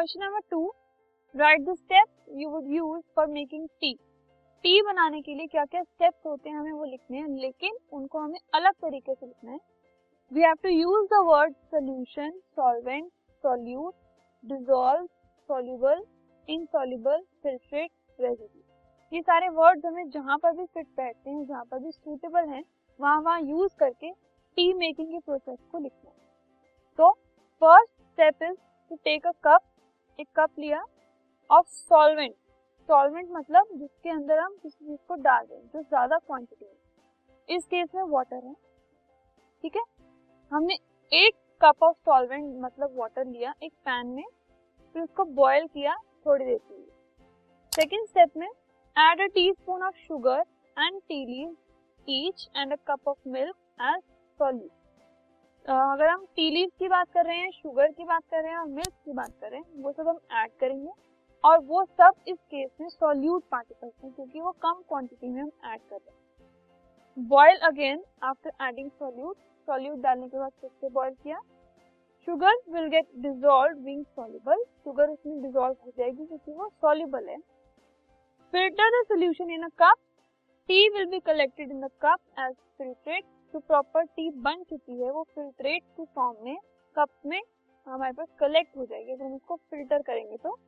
Question number two write the steps you would use for making tea tea बनाने के लिए क्या क्या स्टेप्स होते हैं हमें वो लिखने हैं, लेकिन उनको हमें अलग तरीके से लिखना है। We have to use the word solution solvent solute dissolve soluble insoluble filtrate residue ये सारे वर्ड्स हमें जहाँ पर भी फिट बैठते हैं, जहाँ पर भी सूटेबल हैं, वहाँ वहाँ यूज़ करके टी मेकिंग के प्रोसेस को लिखना है। तो first step is to take a cup एक कप लिया ऑफ़ सॉल्वेंट सॉल्वेंट मतलब जिसके अंदर हम किसी चीज़ को डाल दें जो ज़्यादा क्वांटिटी में। इस केस में वाटर है, ठीक है? हमने एक कप ऑफ़ सॉल्वेंट मतलब वाटर लिया एक पैन में, फिर उसको बॉईल किया थोड़ी देर के लिए। सेकेंड स्टेप में add a teaspoon of sugar and tea leave each and a cup of milk as solute अगर हम टी लीव की बात कर रहे हैं शुगर की बात कर रहे हैं और मिल्क की बात कर रहे हैं, वो सब हम ऐड करेंगे और वो सब इस केस में सॉल्यूट पार्टिकल्स हैं क्योंकि वो कम क्वांटिटी में हम ऐड कर रहे हैं। Boil again after adding solute solute डालने के बाद फिर से बॉयल किया। Sugar will get dissolve being soluble sugar उसमें डिजोल्व हो जाएगी क्योंकि वो सॉल्युबल है। Filter the solution in a cup tea will be collected in the cup as filtrate जो प्रॉपर टी बन चुकी है वो फिल्ट्रेट की फॉर्म में कप में हमारे पास कलेक्ट हो जाएगी। अगर हम उसको फ़िल्टर करेंगे तो।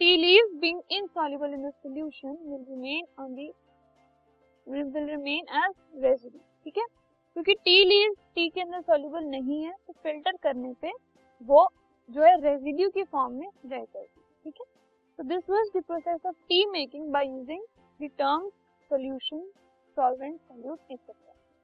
Tea leaves being insoluble in the solution will remain on the will, will remain as residue ठीक है? क्योंकि टी लीव टी के अंदर सॉल्युबल नहीं है तो फ़िल्टर करने पे वो जो है रेजिड्यू की फॉर्म में रह जाएगी ठीक है? तो this was the process of tea making by using the terms solution solvent solute etcetera